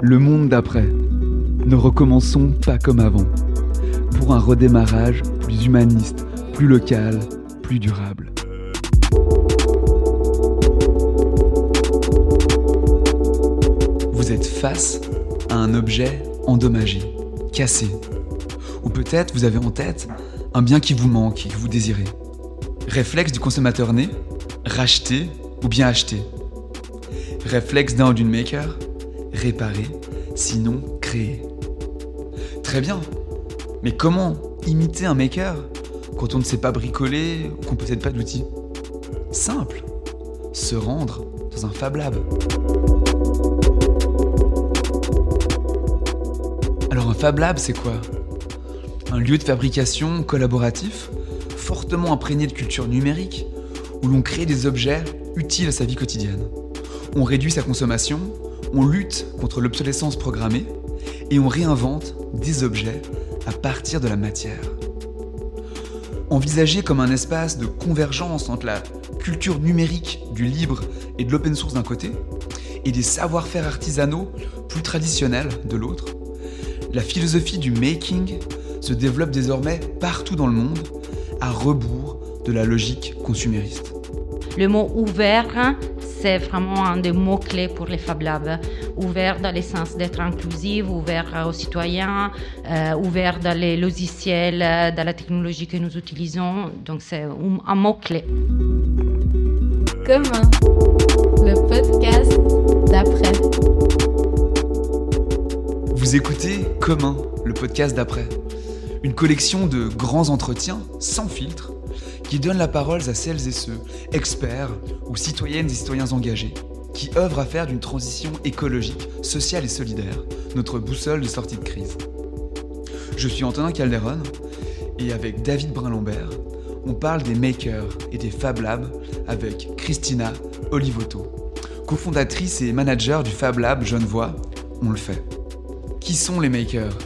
Le monde d'après. Ne recommençons pas comme avant. Pour un redémarrage plus humaniste, plus local, plus durable. Vous êtes face à un objet endommagé, cassé. Ou peut-être vous avez en tête un bien qui vous manque et que vous désirez. Réflexe du consommateur né, racheter ou bien acheter. Réflexe d'un ou d'une maker, réparer, sinon créer. Très bien, mais comment imiter un maker quand on ne sait pas bricoler ou qu'on possède pas d'outils? Simple, se rendre dans un Fab Lab. Alors un Fab Lab, c'est quoi? Un lieu de fabrication collaboratif, fortement imprégné de culture numérique, où l'on crée des objets utiles à sa vie quotidienne. On réduit sa consommation, on lutte contre l'obsolescence programmée et on réinvente des objets à partir de la matière. Envisagé comme un espace de convergence entre la culture numérique du libre et de l'open source d'un côté, et des savoir-faire artisanaux plus traditionnels de l'autre, la philosophie du making se développe désormais partout dans le monde, à rebours de la logique consumériste. Le mot ouvert, c'est vraiment un des mots-clés pour les Fab Labs. Ouvert dans le sens d'être inclusif, ouvert aux citoyens, euh, ouvert dans les logiciels, euh, dans la technologie que nous utilisons. Donc c'est un, un mot-clé. Commun, le podcast d'après. Vous écoutez Commun, le podcast d'après. Une collection de grands entretiens sans filtre qui donnent la parole à celles et ceux, experts ou citoyennes et citoyens engagés, qui œuvrent à faire d'une transition écologique, sociale et solidaire notre boussole de sortie de crise. Je suis Antonin Calderon et avec David Brun-Lambert, on parle des makers et des Fab Labs avec Christina Olivotto, cofondatrice et manager du Fab Lab Genevois, on le fait. Qui sont les makers?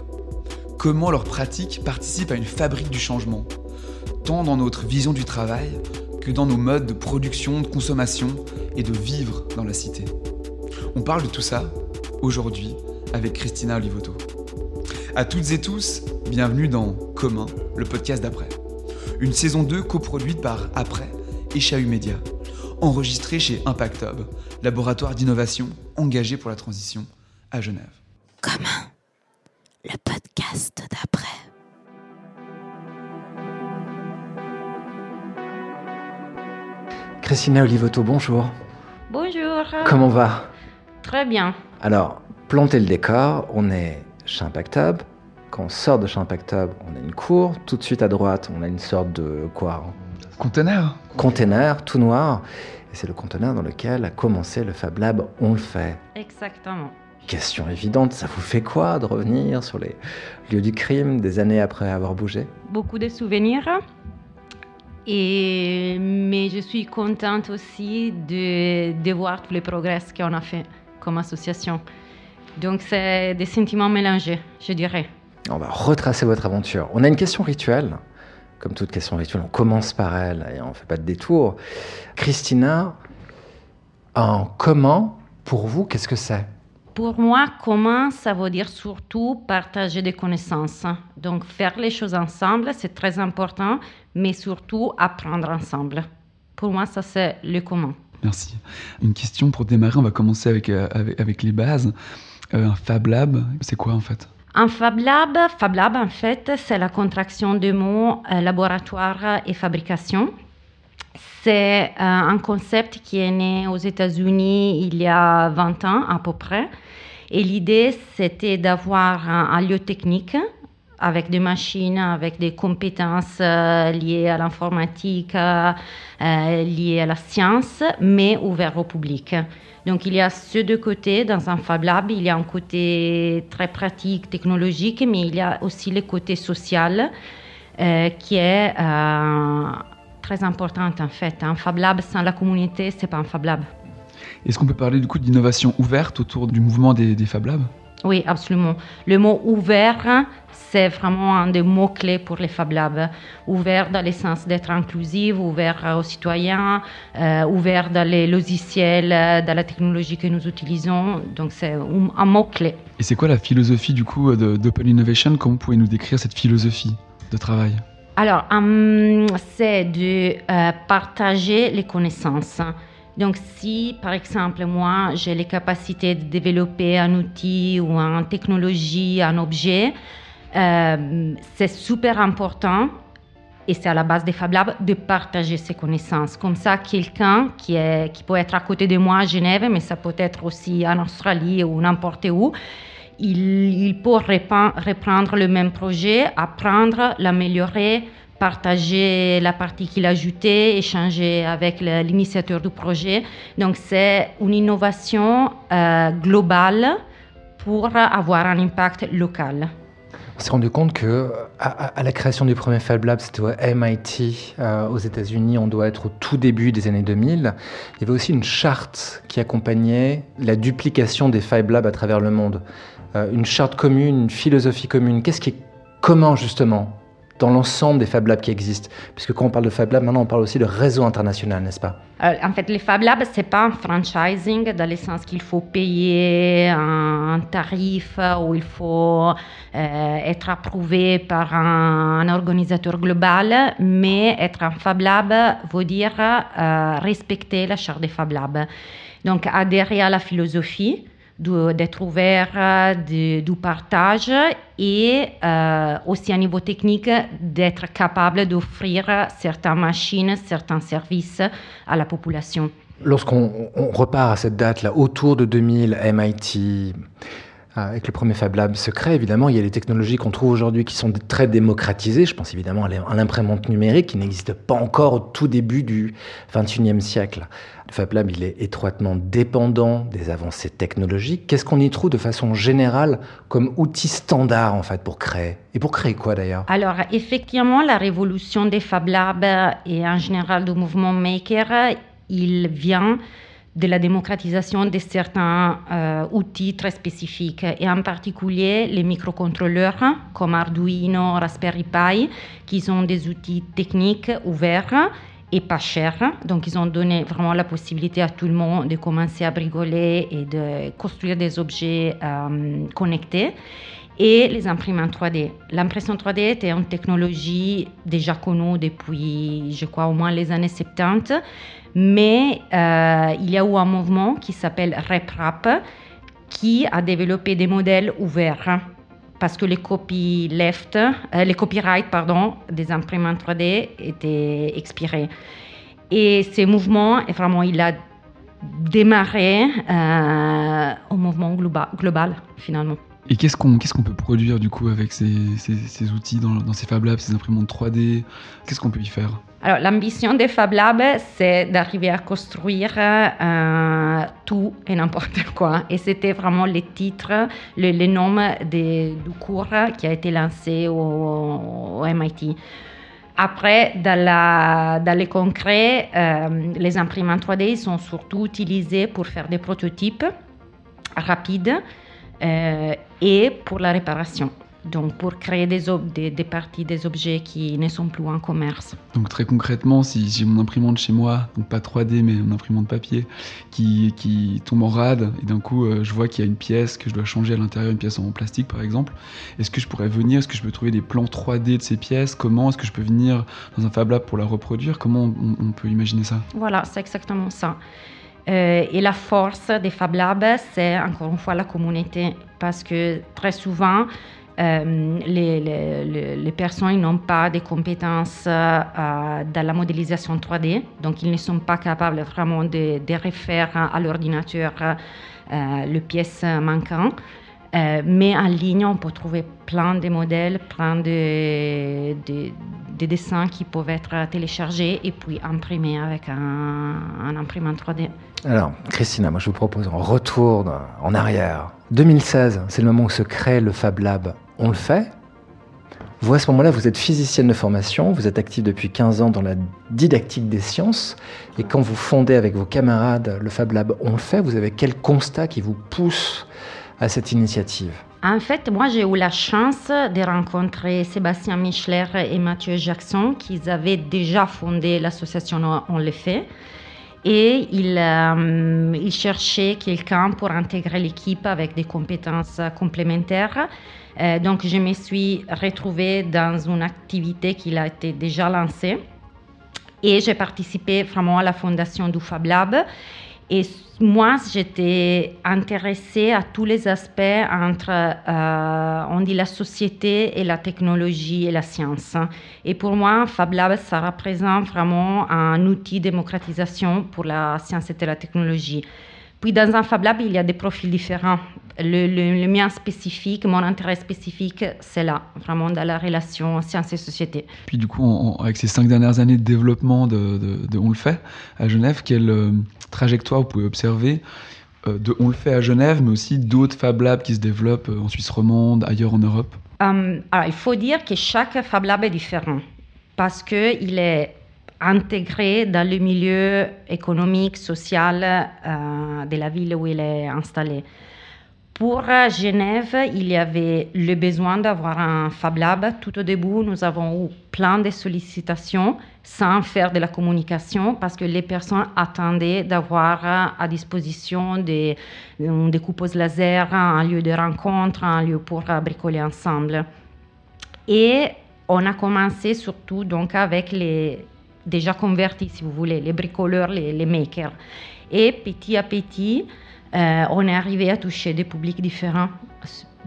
Comment leur pratique participe à une fabrique du changement? Tant dans notre vision du travail que dans nos modes de production, de consommation et de vivre dans la cité. On parle de tout ça aujourd'hui avec Christina Olivotto. À toutes et tous, bienvenue dans Commun, le podcast d'après. Une saison 2 coproduite par Après et Chahut Média, enregistrée chez Impact Hub, laboratoire d'innovation engagé pour la transition à Genève. Commun, le podcast d'après. Christina Olivotto, bonjour. Bonjour. Comment va? Très bien. Alors, planter le décor, on est chez Impact Hub. Quand on sort de chez Impact Hub, on a une cour. Tout de suite à droite, on a une sorte de quoi? Conteneur Container, tout noir. Et c'est le conteneur dans lequel a commencé le Fab Lab On le fait. Exactement. Question évidente, ça vous fait quoi de revenir sur les lieux du crime des années après avoir bougé? Beaucoup de souvenirs. Et, mais je suis contente aussi de, de voir tous les progrès qu'on a fait comme association. Donc c'est des sentiments mélangés, je dirais. On va retracer votre aventure. On a une question rituelle. Comme toute question rituelle, on commence par elle et on ne fait pas de détour. Christina, en comment, pour vous, qu'est-ce que c'est? Pour moi, comment, ça veut dire surtout partager des connaissances. Donc faire les choses ensemble, c'est très important, mais surtout apprendre ensemble. Pour moi, ça c'est le comment. Merci. Une question pour démarrer, on va commencer avec, euh, avec, avec, les bases. Euh, un Fab Lab, c'est quoi en fait? Un Fab Lab, Fab Lab en fait, c'est la contraction des mots euh, laboratoire et fabrication. C'est euh, un concept qui est né aux États-Unis il y a 20 ans à peu près. Et l'idée, c'était d'avoir un, un, lieu technique avec des machines, avec des compétences euh, liées à l'informatique, euh, liées à la science, mais ouvert au public. Donc il y a ces deux côtés dans un Fab Lab. Il y a un côté très pratique, technologique, mais il y a aussi le côté social euh, qui est euh, très important en fait. Un Fab Lab sans la communauté, c'est pas un Fab Lab. Est-ce qu'on peut parler du coup d'innovation ouverte autour du mouvement des, des Fab Labs? Oui, absolument. Le mot ouvert, c'est vraiment un des mots-clés pour les Fab Labs. Ouvert dans le sens d'être inclusif, ouvert aux citoyens, euh, ouvert dans les logiciels, euh, dans la technologie que nous utilisons. Donc c'est un, mot-clé. Et c'est quoi la philosophie du coup d'Open Innovation? Comment vous pouvez nous décrire cette philosophie de travail? Alors, hum, c'est de euh, partager les connaissances. Donc, si par exemple, moi, j'ai les capacités de développer un outil ou une technologie, un objet, euh, c'est super important et c'est à la base des Fab Labs de partager ces connaissances. Comme ça, quelqu'un qui, peut être à côté de moi à Genève, mais ça peut être aussi en Australie ou n'importe où, il, peut reprendre le même projet, apprendre, l'améliorer, partager la partie qu'il a ajoutée, échanger avec l'initiateur du projet. Donc c'est une innovation euh, globale pour avoir un impact local. On s'est rendu compte que à la création du premier Fab Lab, c'était au MIT euh, aux États-Unis, on doit être au tout début des années 2000. Il y avait aussi une charte qui accompagnait la duplication des Fab Labs à travers le monde. Euh, une charte commune, une philosophie commune. Qu'est-ce qui est commun justement dans l'ensemble des Fab Labs qui existent Puisque quand on parle de Fab Lab, maintenant on parle aussi de réseau international, n'est-ce pas? Euh, en fait, les Fab Labs, ce n'est pas un franchising dans le sens qu'il faut payer un, tarif où il faut euh, être approuvé par un, un organisateur global, mais être un Fab Lab veut dire euh, respecter la charte des Fab Labs. Donc, adhérer à la philosophie d'être ouvert, du partage et euh, aussi à niveau technique d'être capable d'offrir certaines machines, certains services à la population. Lorsqu'on on repart à cette date-là, autour de 2000, MIT, avec le premier Fab Lab se crée, évidemment, il y a les technologies qu'on trouve aujourd'hui qui sont très démocratisées. Je pense évidemment à l'im- à l'imprimante numérique qui n'existe pas encore au tout début du 21e siècle. Le Fab Lab, il est étroitement dépendant des avancées technologiques. Qu'est-ce qu'on y trouve de façon générale comme outil standard, en fait, pour créer? Et pour créer quoi, d'ailleurs? Alors, effectivement, la révolution des Fab Labs et en général du mouvement Maker, il vient de la démocratisation de certains euh, outils très spécifiques, et en particulier les microcontrôleurs comme Arduino, Raspberry Pi, qui sont des outils techniques ouverts et pas chers. Donc, ils ont donné vraiment la possibilité à tout le monde de commencer à bricoler et de construire des objets euh, connectés et les imprimantes 3D. L'impression 3D était une technologie déjà connue depuis, je crois, au moins les années 70, mais euh, il y a eu un mouvement qui s'appelle RepRap qui a développé des modèles ouverts parce que les copyleft, euh, les copyrights pardon, des imprimantes 3D étaient expirés. Et ce mouvement, vraiment, il a démarré euh, au mouvement globa- global finalement. Et qu'est-ce qu'on peut produire du coup avec ces, outils dans, ces Fab Labs, ces imprimantes 3D Qu'est-ce qu'on peut y faire? Alors, l'ambition des Fab Labs, c'est d'arriver à construire euh, tout et n'importe quoi. Et c'était vraiment les titres, le, les noms des- du cours qui a été lancé au, MIT. Après, dans, la, dans les concrets, euh, les imprimantes 3D ils sont surtout utilisés pour faire des prototypes rapides et pour la réparation. Donc, pour créer des, ob- des, des parties des objets qui ne sont plus en commerce. Donc très concrètement, si j'ai mon imprimante chez moi, donc pas 3D mais mon imprimante papier, qui, qui tombe en rade, et d'un coup euh, je vois qu'il y a une pièce que je dois changer à l'intérieur, une pièce en plastique par exemple, est-ce que je pourrais venir, est-ce que je peux trouver des plans 3D de ces pièces? Comment est-ce que je peux venir dans un Fab Lab pour la reproduire? Comment on, on peut imaginer ça? Voilà, c'est exactement ça. Euh, et la force des Fab Labs, c'est encore une fois la communauté, parce que très souvent, euh, les, les- les- personnes n'ont pas des compétences euh, dans la modélisation 3D, donc ils ne sont pas capables vraiment de, de refaire à l'ordinateur euh, les pièces manquantes. Euh, mais en ligne, on peut trouver plein de modèles, plein de, de- de dessins qui peuvent être téléchargés et puis imprimés avec un, un imprimante 3D. Alors, Christina, moi je vous propose, on retourne en arrière. 2016, c'est le moment où se crée le Fab Lab. On le fait? Vous, à ce moment-là, vous êtes physicienne de formation, vous êtes active depuis 15 ans dans la didactique des sciences, et quand vous fondez avec vos camarades le Fab Lab, on le fait, vous avez quel constat qui vous pousse cette initiative En fait, moi, j'ai eu la chance de rencontrer Sébastien Michler et Mathieu Jackson, qui avaient déjà fondé l'association On le fait. Et ils, euh, ils cherchaient quelqu'un pour intégrer l'équipe avec des compétences complémentaires. Euh, donc, je me suis retrouvée dans une activité qui a été déjà lancée. Et j'ai participé vraiment à la fondation du Fab Lab. Et moi, j'étais intéressée à tous les aspects entre, euh, on dit, la société et la technologie et la science. Et pour moi, Fab Lab, ça représente vraiment un outil de démocratisation pour la science et la technologie. Puis dans un Fab Lab, il y a des profils différents. Le, le, le mien spécifique, mon intérêt spécifique, c'est là, vraiment dans la relation science et société. Puis du coup, on, avec ces cinq dernières années de développement de, de, de On le fait à Genève, quelle euh, trajectoire vous pouvez observer euh, de On le fait à Genève, mais aussi d'autres Fab Labs qui se développent euh, en Suisse romande, ailleurs en Europe? Um, alors, Il faut dire que chaque Fab Lab est différent parce qu'il est intégré dans le milieu économique, social euh, de la ville où il est installé. Pour Genève, il y avait le besoin d'avoir un Fab Lab. Tout au début, nous avons eu plein de sollicitations sans faire de la communication parce que les personnes attendaient d'avoir à disposition des, des laser, un lieu de rencontre, un lieu pour bricoler ensemble. Et on a commencé surtout donc avec les déjà convertis, si vous voulez, les bricoleurs, les, makers. Et petit à petit, euh, on est arrivé à toucher des publics différents.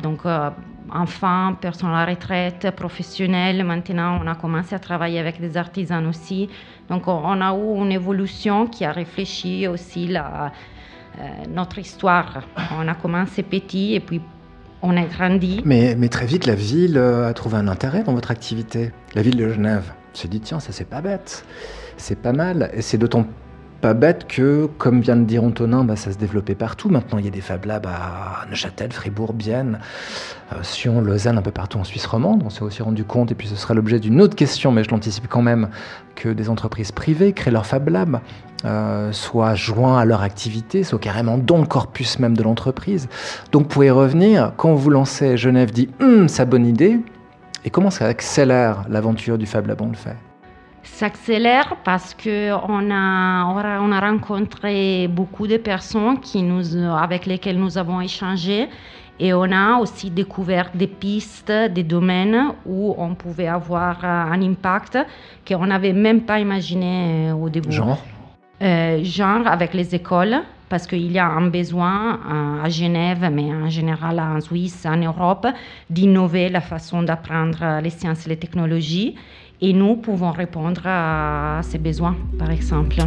Donc, euh, enfants, personnes à la retraite, professionnels. Maintenant, on a commencé à travailler avec des artisans aussi. Donc, on a eu une évolution qui a réfléchi aussi la, euh, notre histoire. On a commencé petit et puis on a grandi. Mais très vite, la ville a trouvé un intérêt dans votre activité. La ville de Genève s'est dit, tiens, ça c'est pas bête. C'est pas mal. Et c'est d'autant pas bête que, comme vient de dire Antonin, bah, ça se développait partout. Maintenant, il y a des Fab Labs à Neuchâtel, Fribourg, Bienne, euh, Sion, Lausanne, un peu partout en Suisse romande. On s'est aussi rendu compte, et puis ce sera l'objet d'une autre question, mais je l'anticipe quand même, que des entreprises privées créent leur Fab Lab, euh, soit joints à leur activité, soit carrément dans le corpus même de l'entreprise. Donc, pour y revenir, quand vous lancez Genève dit hum, sa bonne idée, et comment ça accélère l'aventure du Fab Lab On le fait s'accélère parce qu'on a, on a rencontré beaucoup de personnes qui nous, avec lesquelles nous avons échangé. Et on a aussi découvert des pistes, des domaines où on pouvait avoir un impact qu'on n'avait même pas imaginé au début. Genre? Euh, Genre avec les écoles, parce qu'il y a un besoin à Genève, mais en général en Suisse, en Europe, d'innover la façon d'apprendre les sciences et les technologies. Et nous pouvons répondre à ces besoins, par exemple.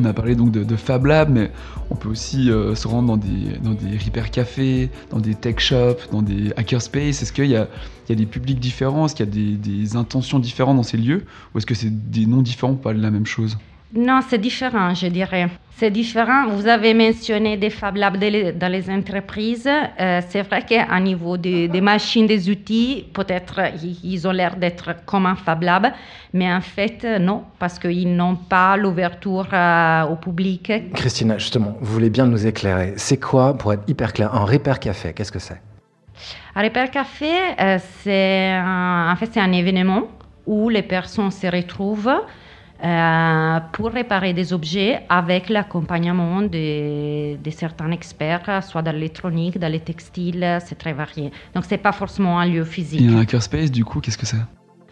On a parlé donc de, Fab Lab, mais on peut aussi euh, se rendre dans des, dans Cafés, dans des tech shops, dans des hackerspace. Est-ce qu'il y a, y a des publics différents? Est-ce qu'il y a des, intentions différentes dans ces lieux? Ou est-ce que c'est des noms différents pour parler la même chose? Non, c'est différent, je dirais. C'est différent. Vous avez mentionné des Fab Labs dans les entreprises. Euh, c'est vrai qu'à niveau des, des, machines, des outils, peut-être ils ont l'air d'être comme un Fab Lab, mais en fait, non, parce qu'ils n'ont pas l'ouverture euh, au public. Christina, justement, vous voulez bien nous éclairer. C'est quoi, pour être hyper clair, un Repair Café? Qu'est-ce que c'est? Un Repair Café, euh, c'est en fait, c'est un événement où les personnes se retrouvent euh, pour réparer des objets avec l'accompagnement de, de, certains experts, soit dans l'électronique, dans les textiles, c'est très varié. Donc, ce n'est pas forcément un lieu physique. Et un hackerspace, du coup, qu'est-ce que c'est?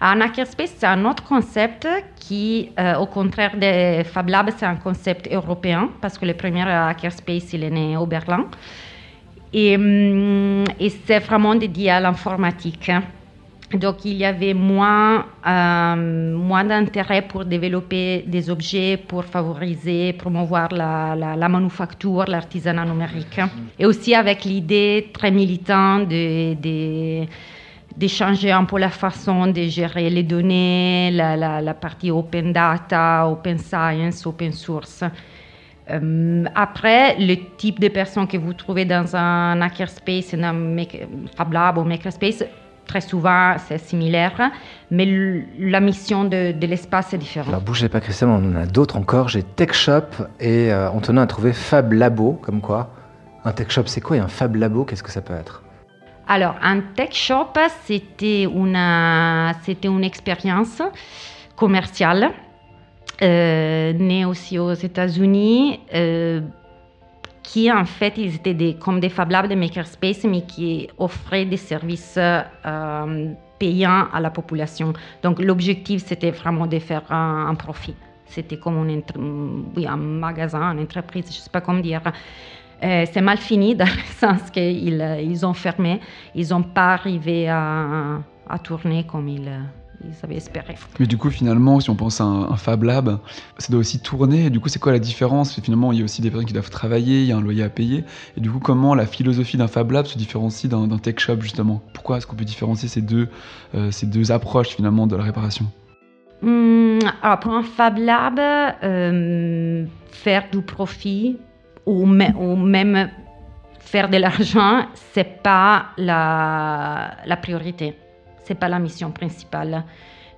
Un hackerspace, c'est un autre concept qui, euh, au contraire des Fab Labs, c'est un concept européen parce que le premier hackerspace, il est né au Berlin. Et, et c'est vraiment dédié à l'informatique. Donc il y avait moins, euh, moins d'intérêt pour développer des objets, pour favoriser, promouvoir la, la, manufacture, l'artisanat numérique. Et aussi avec l'idée très militante de, changer un peu la façon de gérer les données, la, la partie open data, open science, open source. Euh, après, le type de personnes que vous trouvez dans un hackerspace, dans un Fab Lab ou Makerspace, très souvent c'est similaire, mais la mission de, l'espace est différente. Alors bougez pas Christian, on en a d'autres encore. J'ai Tech Shop et euh, Antonin a trouvé Fab Labo, comme quoi. Un Tech Shop c'est quoi? Et un Fab Labo, qu'est-ce que ça peut être? Alors, un tech shop, c'était une, c'était une expérience commerciale euh, née aussi aux États-Unis, euh, qui en fait, ils étaient des, comme des Fab Labs de Makerspace, mais qui offraient des services euh, payants à la population. Donc, l'objectif, c'était vraiment de faire un, profit. C'était comme un, magasin, une entreprise, je ne sais pas comment dire. Euh, c'est mal fini dans le sens qu'ils ils ont fermé. Ils n'ont pas arrivé à, tourner comme ils, ils, avaient espéré. Mais du coup, finalement, si on pense à un, Fab Lab, ça doit aussi tourner. du coup, c'est quoi la différence? Finalement, il y a aussi des personnes qui doivent travailler, il y a un loyer à payer. Et du coup, comment la philosophie d'un Fab Lab se différencie d'un tech shop, justement? Pourquoi est-ce qu'on peut différencier ces deux, euh, ces deux approches, finalement, de la réparation? Hum, alors pour un Fab Lab, euh, faire du profit ou, même faire de l'argent, c'est pas la, la priorité, c'est pas la mission principale.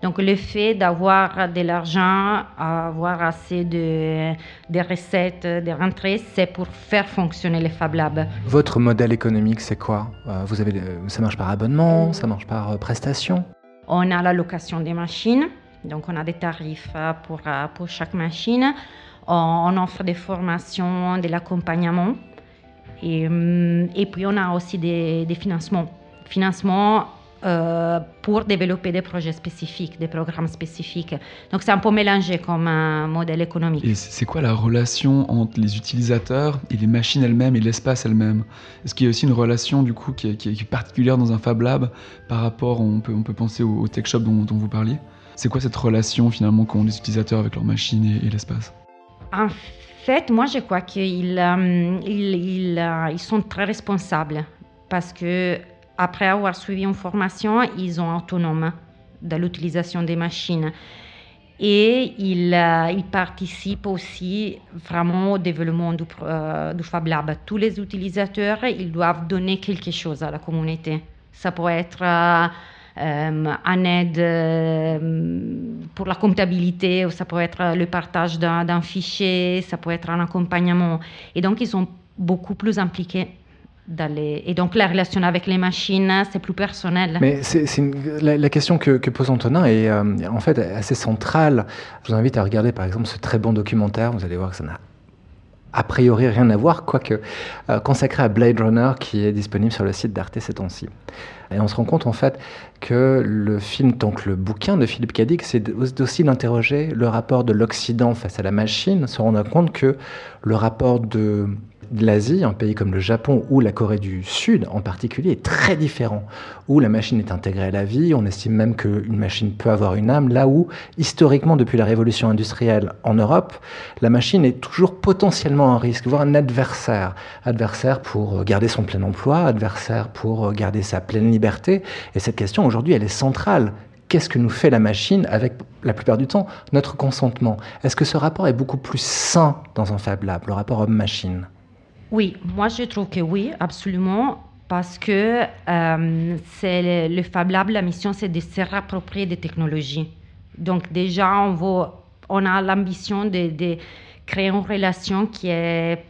Donc le fait d'avoir de l'argent, avoir assez de, de recettes, de rentrées, c'est pour faire fonctionner les Fab Labs. Votre modèle économique, c'est quoi? Euh, Vous avez, Ça marche par abonnement, ça marche par euh, prestation? On a la location des machines, donc on a des tarifs euh, pour, pour chaque machine on offre des formations, de l'accompagnement. Et, hum, et, puis on a aussi des, financements. Financements euh, pour développer des projets spécifiques, des programmes spécifiques. Donc c'est un peu mélangé comme un modèle économique. Et c'est quoi la relation entre les utilisateurs et les machines elles-mêmes et l'espace elle-même? Est-ce qu'il y a aussi une relation du coup qui est, particulière dans un Fab Lab par rapport, on peut, on peut penser au, tech shop dont, vous parliez? C'est quoi cette relation finalement qu'ont les utilisateurs avec leurs machines et l'espace? En fait, moi, je crois qu'ils euh, ils, sont très responsables parce que après avoir suivi une formation, ils sont autonomes dans l'utilisation des machines. Et ils, euh, participent aussi vraiment au développement du, euh, Fab Lab. Tous les utilisateurs, ils doivent donner quelque chose à la communauté. Ça peut être euh, en aide euh, pour la comptabilité, ou ça peut être le partage d'un fichier, ça peut être un accompagnement. Et donc, ils sont beaucoup plus impliqués Et donc, la relation avec les machines, c'est plus personnel. Mais la, question que, pose Antonin est euh, en fait assez centrale. Je vous invite à regarder, par exemple, ce très bon documentaire. Vous allez voir que ça n'a a priori rien à voir, quoique consacré à Blade Runner, qui est disponible sur le site d'Arte ces temps-ci. Et on se rend compte en fait que le film, donc le bouquin de Philippe Cadic, c'est aussi d'interroger le rapport de l'Occident face à la machine, se rendre compte que le rapport de l'Asie, un pays comme le Japon ou la Corée du Sud en particulier, est très différent, où la machine est intégrée à la vie, on estime même qu'une machine peut avoir une âme, là où, historiquement, depuis la révolution industrielle en Europe, la machine est toujours potentiellement un risque, voire un adversaire. Adversaire pour garder son plein emploi, adversaire pour garder sa pleine liberté. Et cette question, aujourd'hui, elle est centrale. Qu'est-ce que nous fait la machine avec, la plupart du temps, notre consentement? Est-ce que ce rapport est beaucoup plus sain dans un Fab Lab, le rapport homme-machine? Oui, moi je trouve que oui, absolument, parce que euh, c'est le, Fab Lab, la mission c'est de se rapproprier des technologies. Donc déjà, on, a l'ambition de, créer une relation qui est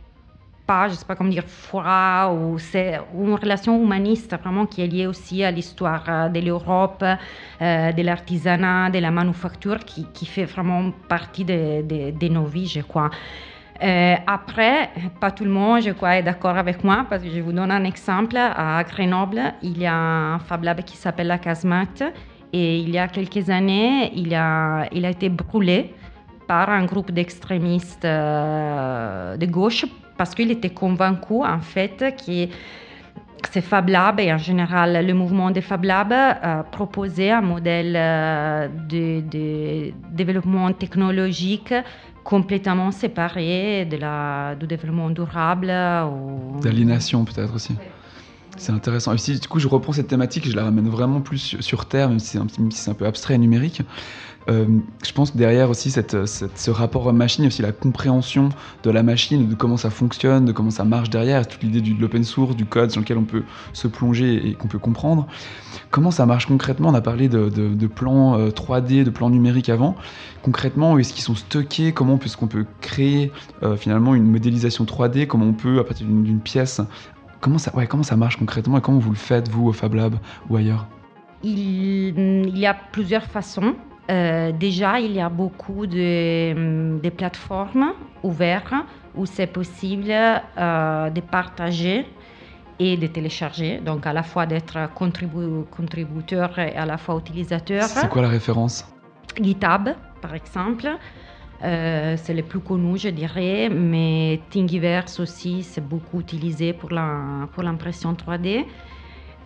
pas, je sais pas comment dire, froid, ou c'est une relation humaniste vraiment qui est liée aussi à l'histoire euh, de l'Europe, euh, de l'artisanat, de la manufacture, qui, fait vraiment partie de, de nos vies, je crois. Euh, après, pas tout le monde, je crois, est d'accord avec moi parce que je vous donne un exemple. À Grenoble, il y a un Fab Lab qui s'appelle la Casemate et il y a quelques années, il a, été brûlé par un groupe d'extrémistes euh, de gauche parce qu'il était convaincu en fait que ces Fab Labs et en général le mouvement des Fab Labs euh, proposait un modèle de, de, développement technologique complètement séparé de la, du développement durable. Ou... D'aliénation peut-être aussi. C'est intéressant. Et si du coup je reprends cette thématique, je la ramène vraiment plus sur, Terre, même si c'est un, si c'est un peu abstrait et numérique. Euh, je pense que derrière aussi cette, cette- ce rapport machine, aussi la compréhension de la machine, de comment ça fonctionne, de comment ça marche derrière, toute l'idée de l'open source, du code sur lequel on peut se plonger et qu'on peut comprendre. Comment ça marche concrètement? On a parlé de, plans euh, 3D, de plans numériques avant. Concrètement, où est-ce qu'ils sont stockés? Comment est-ce qu'on peut créer euh, finalement une modélisation 3D Comment on peut, à partir d'une pièce, comment ça, ouais, comment ça marche concrètement? Et comment vous le faites, vous, au Fab Lab ou ailleurs? Il, il y a plusieurs façons. Euh, déjà, il y a beaucoup de, de plateformes ouvertes où c'est possible euh, de partager et de télécharger, donc à la fois d'être contribu- contributeur et à la fois utilisateur. C'est quoi la référence? GitHub, par exemple, euh, c'est le plus connu, je dirais, mais Thingiverse aussi, c'est beaucoup utilisé pour la- pour l'impression 3D.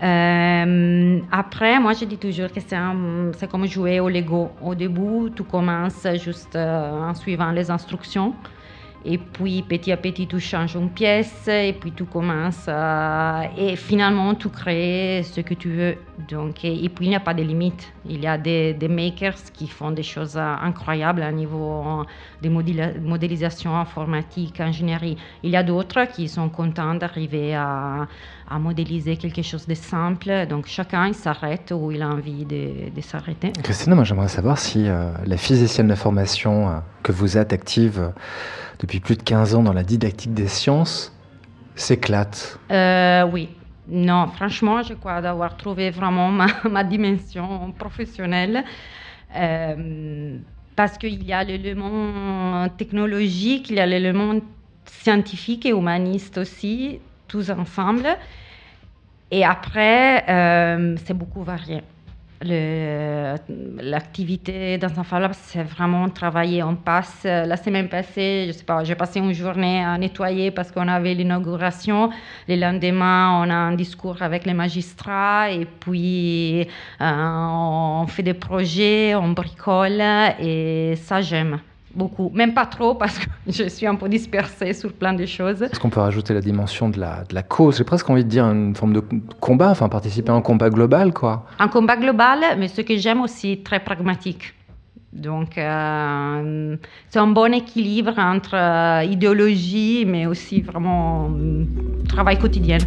Euh, après, moi, je dis toujours que c'est comme jouer au Lego. Au début, tu commences juste euh, en suivant les instructions. Et puis, petit à petit, tu changes une pièce. Et puis, tu commences à... Et finalement, tu crées ce que tu veux. Donc, et, puis, il n'y a pas de limite. Il y a des, des makers qui font des choses incroyables à niveau euh, de modéla- modélisation informatique, ingénierie. Il y a d'autres qui sont contents d'arriver à, à modéliser quelque chose de simple. Donc, chacun, s'arrête où il a envie de, s'arrêter. Christina, moi j'aimerais savoir si euh, la physicienne de formation euh, que vous êtes active euh, depuis plus de 15 ans dans la didactique des sciences s'éclate. Euh, oui. Non, franchement, je crois d'avoir trouvé vraiment ma, ma dimension professionnelle. Euh, parce qu'il y a l'élément technologique, il y a l'élément scientifique et humaniste aussi, tous ensemble. Et après, euh, c'est beaucoup varié. L'activité dans un Fab c'est vraiment travailler. On passe, la semaine passée, je sais pas, j'ai passé une journée à nettoyer parce qu'on avait l'inauguration. Le lendemain, on a un discours avec les magistrats et puis euh, on fait des projets, on bricole et ça, j'aime beaucoup. Même pas trop parce que je suis un peu dispersée sur plein de choses. Est-ce qu'on peut rajouter la dimension de la, de la cause? J'ai presque envie de dire une forme de combat, enfin participer à un combat global, quoi. Un combat global, mais ce que j'aime aussi, très pragmatique. Donc, euh, c'est un bon équilibre entre euh, idéologie, mais aussi vraiment euh, travail quotidien.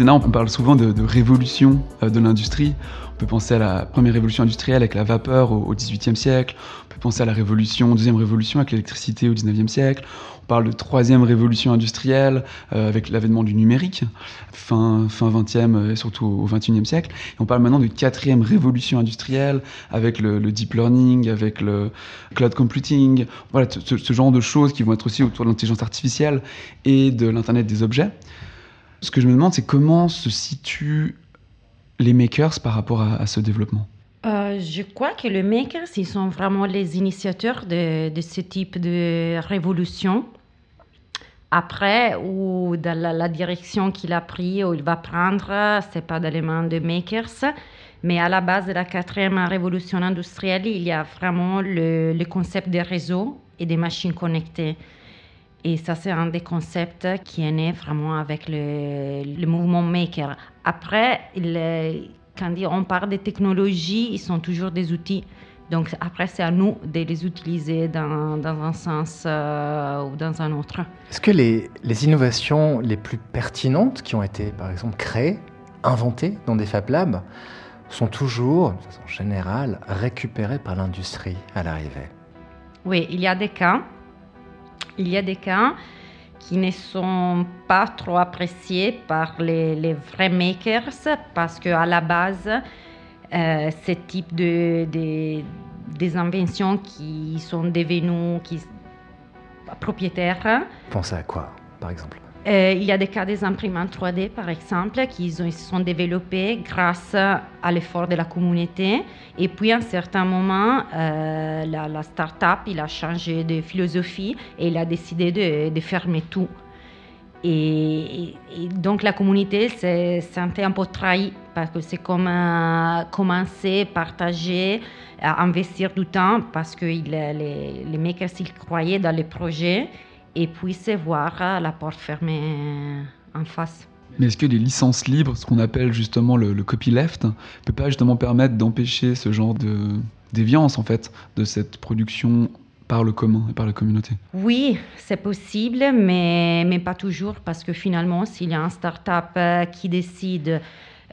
On parle souvent de, révolution euh, de l'industrie. On peut penser à la première révolution industrielle avec la vapeur au XVIIIe siècle. On peut penser à la révolution, deuxième révolution avec l'électricité au XIXe siècle. On parle de troisième révolution industrielle euh, avec l'avènement du numérique, fin, fin 20e et surtout au XXIe siècle. Et on parle maintenant de quatrième révolution industrielle avec le, deep learning, avec le cloud computing. Voilà, ce genre de choses qui vont être aussi autour de l'intelligence artificielle et de l'Internet des objets. Ce que je me demande, c'est comment se situent les makers par rapport à, ce développement. Euh, je crois que les makers, ils sont vraiment les initiateurs de, ce type de révolution. Après, ou dans la, direction qu'il a pris ou il va prendre, c'est pas d'éléments de makers. Mais à la base de la quatrième révolution industrielle, il y a vraiment le concept des réseaux et des machines connectées. Et ça, c'est un des concepts qui est né vraiment avec le, le mouvement maker. Après, quand on parle de technologies, ils sont toujours des outils. Donc après, c'est à nous de les utiliser dans, dans un sens euh, ou dans un autre. Est-ce que les, les innovations les plus pertinentes qui ont été, par exemple, créées, inventées dans des Fab Labs, sont toujours, de façon générale, récupérées par l'industrie à l'arrivée? Oui, il y a des cas. Il y a des cas qui ne sont pas trop appréciés par les, vrais makers parce qu'à la base, euh, ce type de, de- des inventions qui sont devenues qui, propriétaires, Pensez à quoi, par exemple? Il y a des cas des imprimantes 3D, par exemple, qui se sont développés grâce à l'effort de la communauté. Et puis, à un certain moment, euh, la, la start-up il a changé de philosophie et il a décidé de, fermer tout. Et, donc la communauté s'est sentie un peu trahie parce que c'est comme euh, commencer, partager, euh, investir du temps parce que les, les makers ils croyaient dans les projets et puis se voir euh, la porte fermée euh, en face. Mais est-ce que les licences libres, ce qu'on appelle justement le, le copyleft, peut pas justement permettre d'empêcher ce genre de déviance en fait de cette production par le commun et par la communauté? Oui, c'est possible, mais, mais pas toujours, parce que finalement, s'il y a un start-up euh, qui décide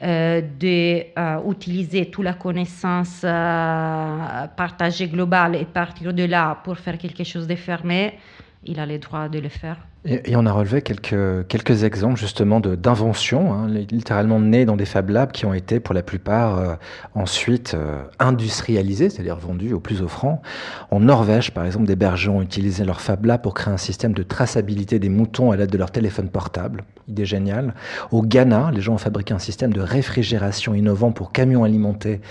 euh, d'utiliser toute la connaissance euh, partagée globale et partir de là pour faire quelque chose de fermé, il a le droit de le faire. Et, et on a relevé quelques, quelques exemples justement d'inventions, hein, li- littéralement nées dans des Fab Labs qui ont été pour la plupart euh, ensuite euh, industrialisées, c'est-à-dire vendues au plus offrant. En Norvège, par exemple, des bergers ont utilisé leur Fab Lab pour créer un système de traçabilité des moutons à l'aide de leur téléphone portable. Idée géniale. Au Ghana, les gens ont fabriqué un système de réfrigération innovant pour camions alimentés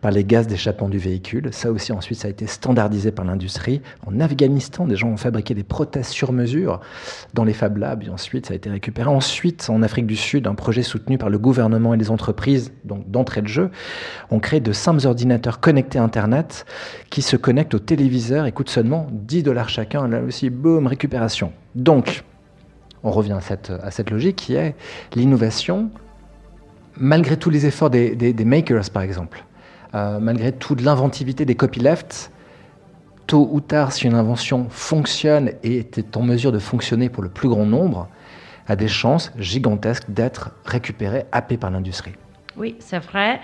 par les gaz d'échappement du véhicule. Ça aussi, ensuite, ça a été standardisé par l'industrie. En Afghanistan, des gens ont fabriqué des prothèses sur mesure dans les Fab Labs, et ensuite ça a été récupéré. Ensuite, en Afrique du Sud, un projet soutenu par le gouvernement et les entreprises, donc d'entrée de jeu, ont créé de simples ordinateurs connectés à Internet qui se connectent au téléviseur et coûtent seulement 10 dollars chacun. Là aussi, boum, récupération. Donc, on revient à cette, à cette logique qui est l'innovation, malgré tous les efforts des makers, par exemple, euh, malgré toute l'inventivité des copylefts, tôt ou tard, si une invention fonctionne et est en mesure de fonctionner pour le plus grand nombre, a des chances gigantesques d'être récupérée, happée par l'industrie. Oui, c'est vrai.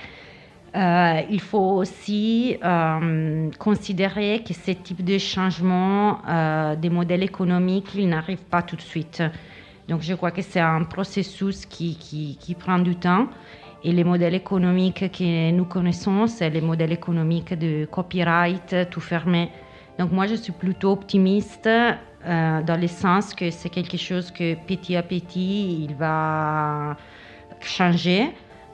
Euh, il faut aussi euh, considérer que ce type de changement euh, des modèles économiques, il n'arrive pas tout de suite. Donc je crois que c'est un processus qui, prend du temps. Et les modèles économiques que nous connaissons, c'est les modèles économiques de copyright, tout fermé. Donc moi, je suis plutôt optimiste euh, dans le sens que c'est quelque chose que petit à petit, il va changer.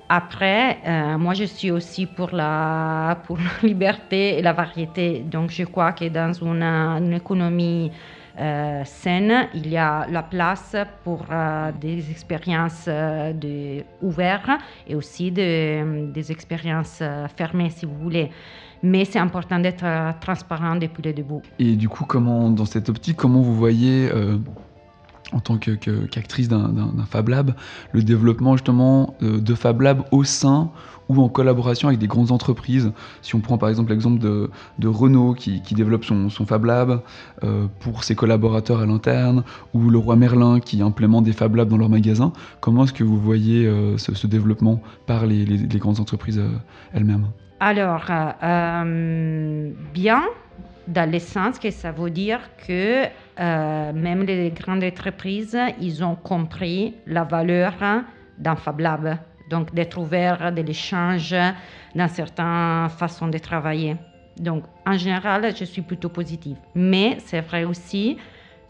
Après, euh, moi, je suis aussi pour la, pour la liberté et la variété. Donc, je crois que dans une, économie euh, saine, il y a la place pour des expériences ouvertes et aussi de- des expériences fermées, si vous voulez. Mais c'est important d'être euh, transparent depuis le début. Et du coup, comment, dans cette optique, comment vous voyez, euh, en tant que- que- qu'actrice d'un Fab Lab, le développement justement euh, de Fab Lab au sein ou en collaboration avec des grandes entreprises? Si on prend par exemple l'exemple de, Renault qui, développe son, son Fab Lab pour ses collaborateurs à l'interne, ou le Roi Merlin qui implémente des Fab Labs dans leurs magasins, comment est-ce que vous voyez ce, développement par les, grandes entreprises elles-mêmes? Alors, euh, bien, dans le sens que ça veut dire que euh, même les grandes entreprises, ils ont compris la valeur d'un Fab Lab. Donc, d'être ouvert de l'échange dans certaines façons de travailler. Donc, en général, je suis plutôt positive. Mais c'est vrai aussi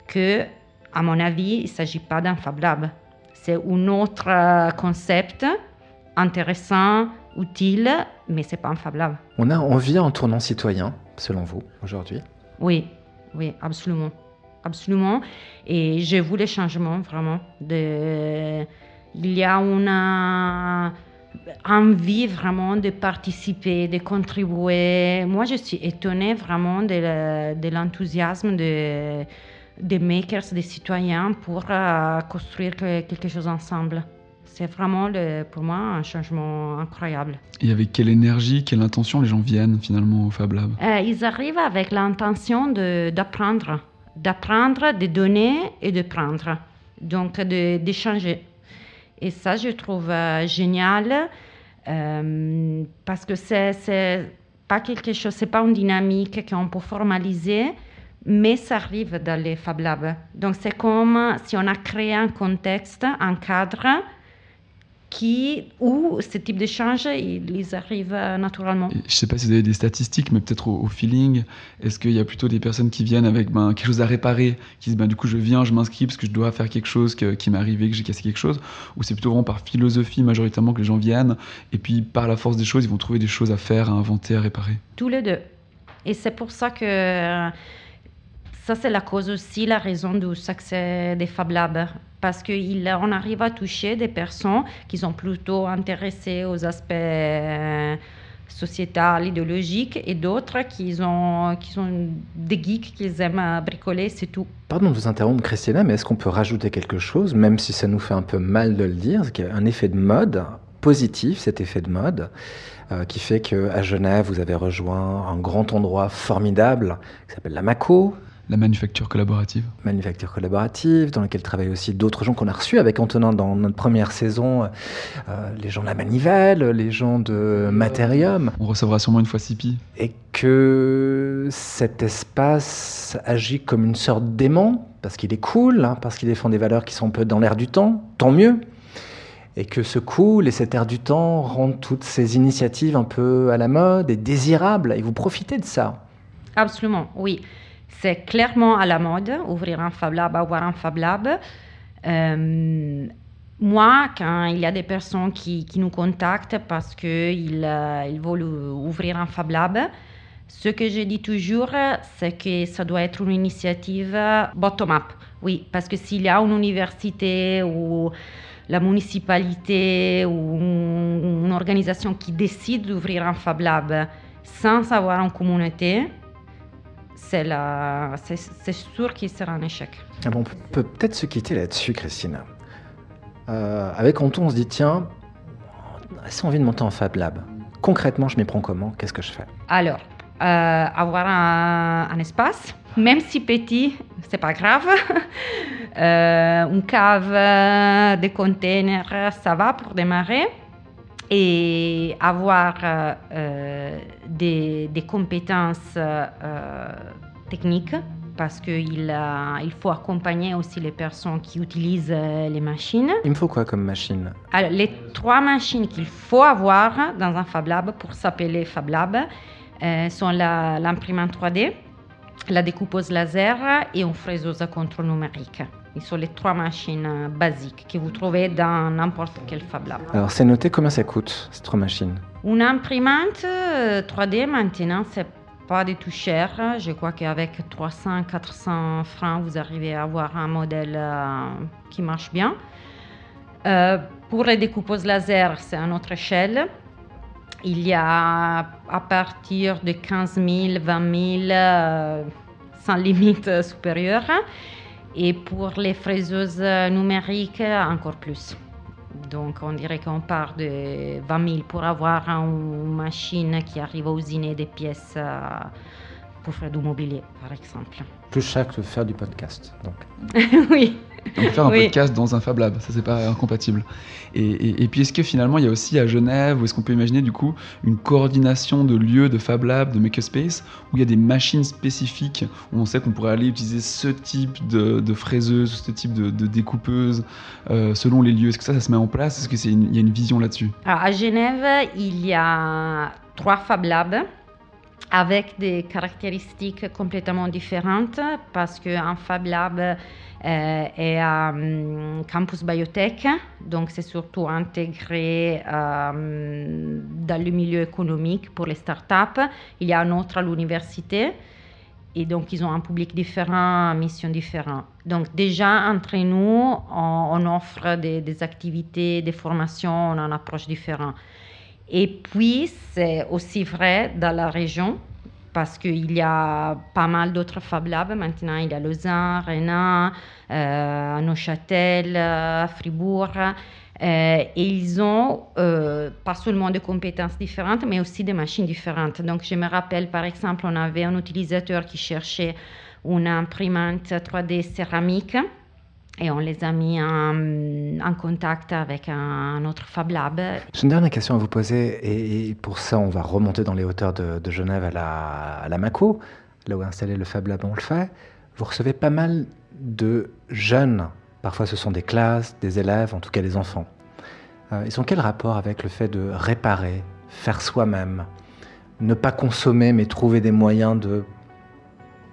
que, à mon avis, il ne s'agit pas d'un Fab Lab. C'est un autre euh, concept intéressant, utile, mais c'est pas un Fab Lab. On a envie en tournant citoyen, selon vous, aujourd'hui Oui, oui, absolument. Absolument. Et je voulais changement, vraiment. De... Il y a une euh, envie vraiment de participer, de contribuer. Moi, je suis étonnée vraiment de, le- de l'enthousiasme de- des makers, des citoyens pour euh, construire que- quelque chose ensemble. C'est vraiment, le- pour moi, un changement incroyable. Et avec quelle énergie, quelle intention les gens viennent finalement au Fab Lab? Euh, ils arrivent avec l'intention d'apprendre, d'apprendre, de donner et de prendre, donc d'échanger. Et ça, je trouve euh, génial euh, parce que c'est pas quelque chose, c'est pas une dynamique qu'on peut formaliser, mais ça arrive dans les Fab Labs. Donc c'est comme si on a créé un contexte, un cadre qui, où ce type d'échange, ils, arrivent euh, naturellement. Je sais pas si vous avez des statistiques, mais peut-être au, au feeling. Est-ce qu'il y a plutôt des personnes qui viennent avec ben, quelque chose à réparer, qui disent ben, du coup je viens, je m'inscris parce que je dois faire quelque chose que- qui m'est arrivé, que j'ai cassé quelque chose Ou c'est plutôt vraiment par philosophie majoritairement que les gens viennent et puis par la force des choses, ils vont trouver des choses à faire, à inventer, à réparer? Tous les deux. Et c'est pour ça que euh, ça, c'est la cause aussi, la raison du succès des Fab Labs. parce qu'on arrive à toucher des personnes qui sont plutôt intéressées aux aspects euh, sociétal, idéologiques, et d'autres qui, ont, qui sont des geeks, qui aiment bricoler, c'est tout. Pardon de vous interrompre, Christina, mais est-ce qu'on peut rajouter quelque chose, même si ça nous fait un peu mal de le dire, qu'il y a un effet de mode positif, cet effet de mode, euh, qui fait qu'à Genève, vous avez rejoint un grand endroit formidable qui s'appelle la MACO, la manufacture collaborative. Manufacture collaborative, dans laquelle travaillent aussi d'autres gens qu'on a reçus avec Antonin dans notre première saison, euh, les gens de la Manivelle, les gens de Materium. On recevra sûrement une fois Sipi. Et que cet espace agit comme une sorte d'aimant, parce qu'il est cool, hein, parce qu'il défend des valeurs qui sont un peu dans l'air du temps, tant mieux. Et que ce cool et cet air du temps rendent toutes ces initiatives un peu à la mode et désirables, et vous profitez de ça. Absolument, oui c'est clairement à la mode, ouvrir un Fab Lab, avoir un Fab Lab. Euh, moi, quand il y a des personnes qui, nous contactent parce qu'ils euh, ils veulent ouvrir un Fab Lab, ce que je dis toujours, c'est que ça doit être une initiative bottom-up. Oui, parce que s'il y a une université ou la municipalité ou une organisation qui décide d'ouvrir un Fab Lab sans avoir une communauté, c'est, la... c'est, sûr qu'il sera un échec. Ah bon, on peut peut-être se quitter là-dessus, Christina. Euh, avec Anton, on se dit tiens, si envie de monter en Fab Lab, concrètement, je m'y prends comment? Qu'est-ce que je fais? Alors, euh, avoir un, espace, même si petit, c'est pas grave. euh, une cave, des containers, ça va pour démarrer et avoir euh, des, des, compétences euh, techniques parce qu'il il faut accompagner aussi les personnes qui utilisent euh, les machines. Il me faut quoi comme machine? Alors, Les trois machines qu'il faut avoir dans un Fab Lab pour s'appeler Fab Lab sont l'imprimante 3D, la découpeuse laser et une fraiseuse à contrôle numérique. Ce sont les trois machines euh, basiques que vous trouvez dans n'importe quel Fab Lab. Alors, c'est noté combien ça coûte, ces trois machines? Une imprimante 3D euh, maintenant, c'est pas du tout cher. Je crois qu'avec 300-400 francs, vous arrivez à avoir un modèle euh, qui marche bien. pour les découpeuses laser, c'est à notre échelle. Il y a à partir de 15 000, 20 000, sans limite supérieure. Et pour les fraiseuses numériques, encore plus. Donc on dirait qu'on part de 20 000 pour avoir une machine qui arrive à usiner des pièces euh, pour faire du mobilier, par exemple. Plus cher que faire du podcast. Donc. oui. Donc faire un podcast dans un Fab Lab, ça c'est pas incompatible. Et, puis est-ce que finalement il y a aussi à Genève, ou est-ce qu'on peut imaginer du coup une coordination de lieux de Fab Lab, de Makerspace, où il y a des machines spécifiques, où on sait qu'on pourrait aller utiliser ce type de, de fraiseuse, ce type de, découpeuse, euh, selon les lieux? Est-ce que ça, ça se met en place? Est-ce qu'il y a une vision là-dessus? À Genève, il y a trois Fab Labs avec des caractéristiques complètement différentes parce qu'un Fab Lab euh, est à um, Campus Biotech, donc c'est surtout intégré euh, dans le milieu économique pour les startups. Il y a un autre à l'université et donc ils ont un public différent, mission différente. Donc déjà entre nous, on, offre des, des, activités, des formations, on a une approche différente. Et puis, c'est aussi vrai dans la région, parce qu'il y a pas mal d'autres Fab Labs. Maintenant, il y a Lausanne, Rennes, euh, Neuchâtel, Fribourg. Euh, et ils ont euh, pas seulement des compétences différentes, mais aussi des machines différentes. Donc, je me rappelle, par exemple, on avait un utilisateur qui cherchait une imprimante 3D céramique et on les a mis en, contact avec un, autre Fab Lab. J'ai une dernière question à vous poser, et, pour ça, on va remonter dans les hauteurs de, Genève à la, à la MACO, là où est installé le Fab Lab, on le fait. Vous recevez pas mal de jeunes, parfois ce sont des classes, des élèves, en tout cas des enfants. Euh, ils ont quel rapport avec le fait de réparer, faire soi-même, ne pas consommer mais trouver des moyens de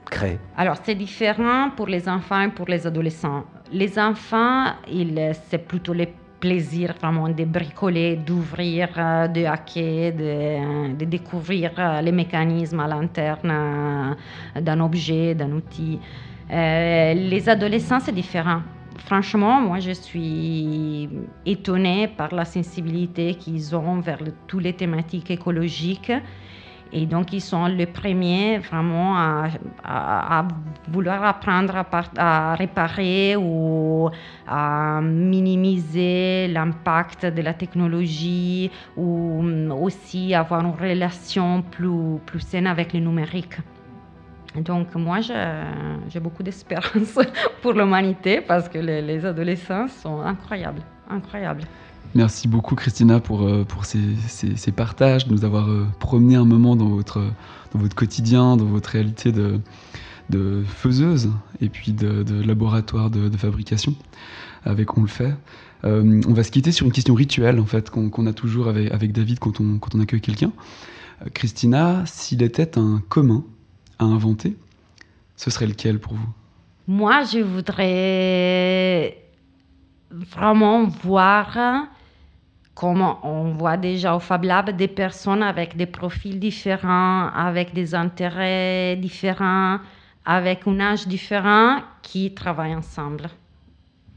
créer? Alors c'est différent pour les enfants et pour les adolescents les enfants, c'est plutôt le plaisir vraiment de bricoler, d'ouvrir, euh, de hacker, de, de, découvrir euh, les mécanismes à l'interne euh, d'un objet, d'un outil. les adolescents, c'est différent. franchement, moi, je suis étonnée par la sensibilité qu'ils ont vers le- toutes les thématiques écologiques. Et donc, ils sont les premiers vraiment à, vouloir apprendre à, par- à réparer ou à minimiser l'impact de la technologie ou hum, aussi avoir une relation plus, plus saine avec le numérique. Donc moi, j'ai beaucoup d'espérance pour l'humanité parce que les, les adolescents sont incroyables, incroyables. Merci beaucoup Christina pour, euh, pour ces, ces- partages, de nous avoir euh, promené un moment dans votre, dans votre quotidien, dans votre réalité de, de faiseuse et puis de, de laboratoire de, fabrication avec On le fait. Euh, on va se quitter sur une question rituelle en fait qu'on qu'on a toujours avec, David quand on, quand on accueille quelqu'un. Christina, s'il était un commun à inventer, ce serait lequel pour vous? Moi, je voudrais vraiment voir comment on voit déjà au Fab Lab des personnes avec des profils différents, avec des intérêts différents, avec un âge différent qui travaillent ensemble.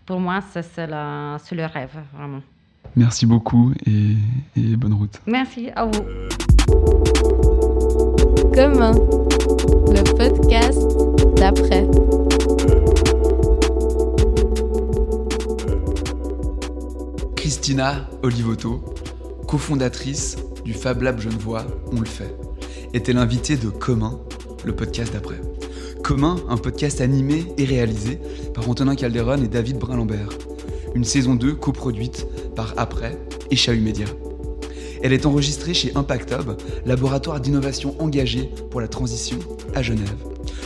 Pour moi, c'est le rêve, vraiment. Merci beaucoup et, et bonne route. Merci à vous. Commun, le podcast d'après. Christina Olivoto, cofondatrice du Fab Lab Genevois On le fait, était l'invitée de Commun, le podcast d'après. Commun, un podcast animé et réalisé par Antonin Calderon et David Brun-Lambert. Une saison 2 coproduite par Après et Chahut Média. Elle est enregistrée chez Impact Hub, laboratoire d'innovation engagé pour la transition à Genève.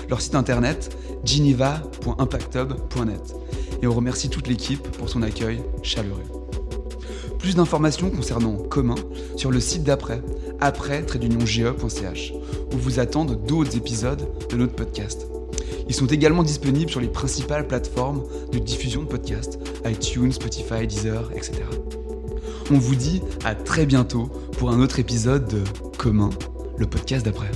Leur site internet geneva.impacthub.net. Et on remercie toute l'équipe pour son accueil chaleureux. Plus d'informations concernant Commun sur le site d'après, après-ge.ch, où vous attendent d'autres épisodes de notre podcast. Ils sont également disponibles sur les principales plateformes de diffusion de podcasts, iTunes, Spotify, Deezer, etc. On vous dit à très bientôt pour un autre épisode de Commun, le podcast d'après.